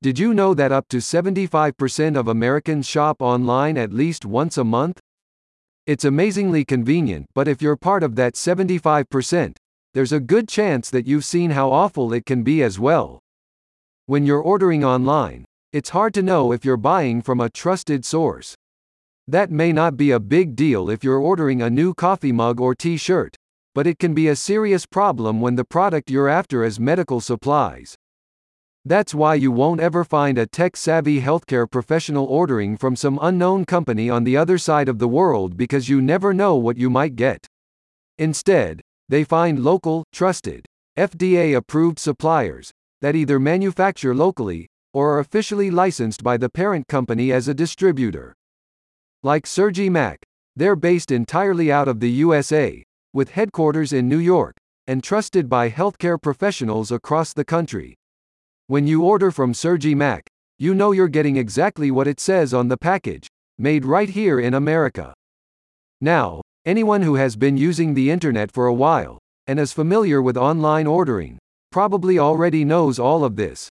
Did you know that up to 75% of Americans shop online at least once a month? It's amazingly convenient, but if you're part of that 75%, there's a good chance that you've seen how awful it can be as well. When you're ordering online, it's hard to know if you're buying from a trusted source. That may not be a big deal if you're ordering a new coffee mug or t shirt, but it can be a serious problem when the product you're after is medical supplies. That's why you won't ever find a tech savvy healthcare professional ordering from some unknown company on the other side of the world because you never know what you might get. Instead, they find local, trusted, FDA approved suppliers that either manufacture locally or are officially licensed by the parent company as a distributor. Like Surgi Mac, they're based entirely out of the USA, with headquarters in New York, and trusted by healthcare professionals across the country. When you order from Surgi Mac, you know you're getting exactly what it says on the package, made right here in America. Now, anyone who has been using the internet for a while, and is familiar with online ordering, probably already knows all of this.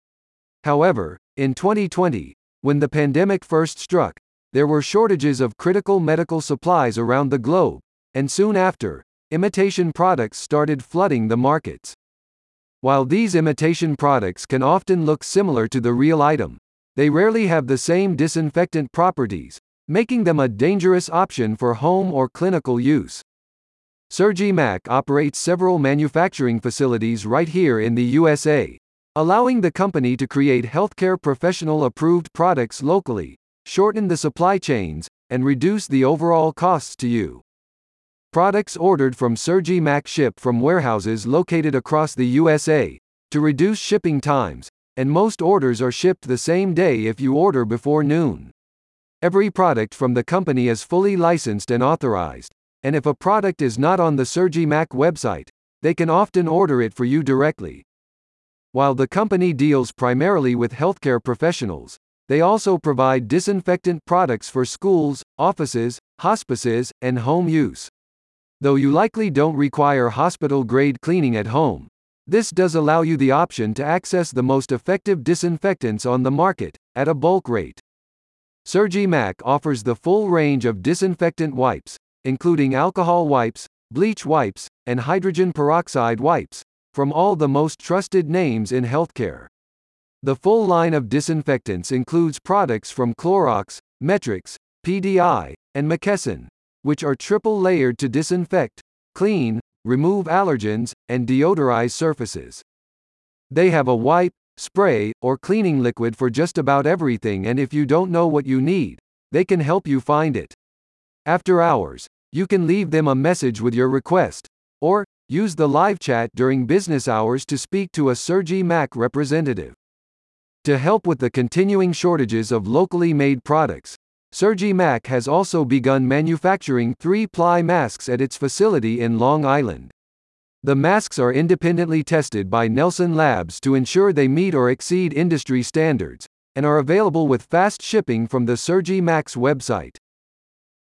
However, in 2020, when the pandemic first struck, there were shortages of critical medical supplies around the globe, and soon after, imitation products started flooding the markets. While these imitation products can often look similar to the real item, they rarely have the same disinfectant properties, making them a dangerous option for home or clinical use. Surgi Mac operates several manufacturing facilities right here in the USA, allowing the company to create healthcare professional approved products locally, shorten the supply chains, and reduce the overall costs to you. Products ordered from Surgi Mac ship from warehouses located across the USA to reduce shipping times, and most orders are shipped the same day if you order before noon. Every product from the company is fully licensed and authorized, and if a product is not on the Surgi Mac website, they can often order it for you directly. While the company deals primarily with healthcare professionals, they also provide disinfectant products for schools, offices, hospices, and home use. Though you likely don't require hospital grade cleaning at home, this does allow you the option to access the most effective disinfectants on the market, at a bulk rate. Surgi Mac offers the full range of disinfectant wipes, including alcohol wipes, bleach wipes, and hydrogen peroxide wipes, from all the most trusted names in healthcare. The full line of disinfectants includes products from Clorox, Metrex, PDI, and McKesson which are triple layered to disinfect, clean, remove allergens, and deodorize surfaces. They have a wipe, spray, or cleaning liquid for just about everything, and if you don't know what you need, they can help you find it. After hours, you can leave them a message with your request, or use the live chat during business hours to speak to a Surgi Mac representative. To help with the continuing shortages of locally made products, Surgi Mac has also begun manufacturing three-ply masks at its facility in Long Island. The masks are independently tested by Nelson Labs to ensure they meet or exceed industry standards, and are available with fast shipping from the Surgi Mac's website.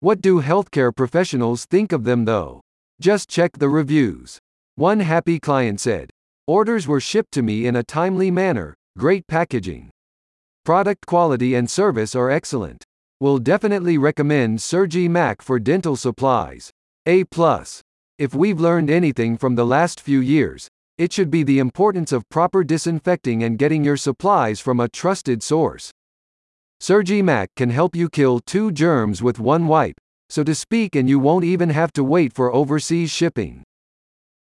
What do healthcare professionals think of them though? Just check the reviews. One happy client said, Orders were shipped to me in a timely manner, great packaging. Product quality and service are excellent. Will definitely recommend Surgi Mac for dental supplies. A+. If we've learned anything from the last few years, it should be the importance of proper disinfecting and getting your supplies from a trusted source. Surgi Mac can help you kill two germs with one wipe, so to speak, and you won't even have to wait for overseas shipping.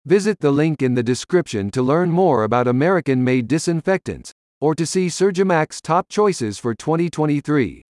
Visit the link in the description to learn more about American made disinfectants, or to see Surgi Mac's top choices for 2023.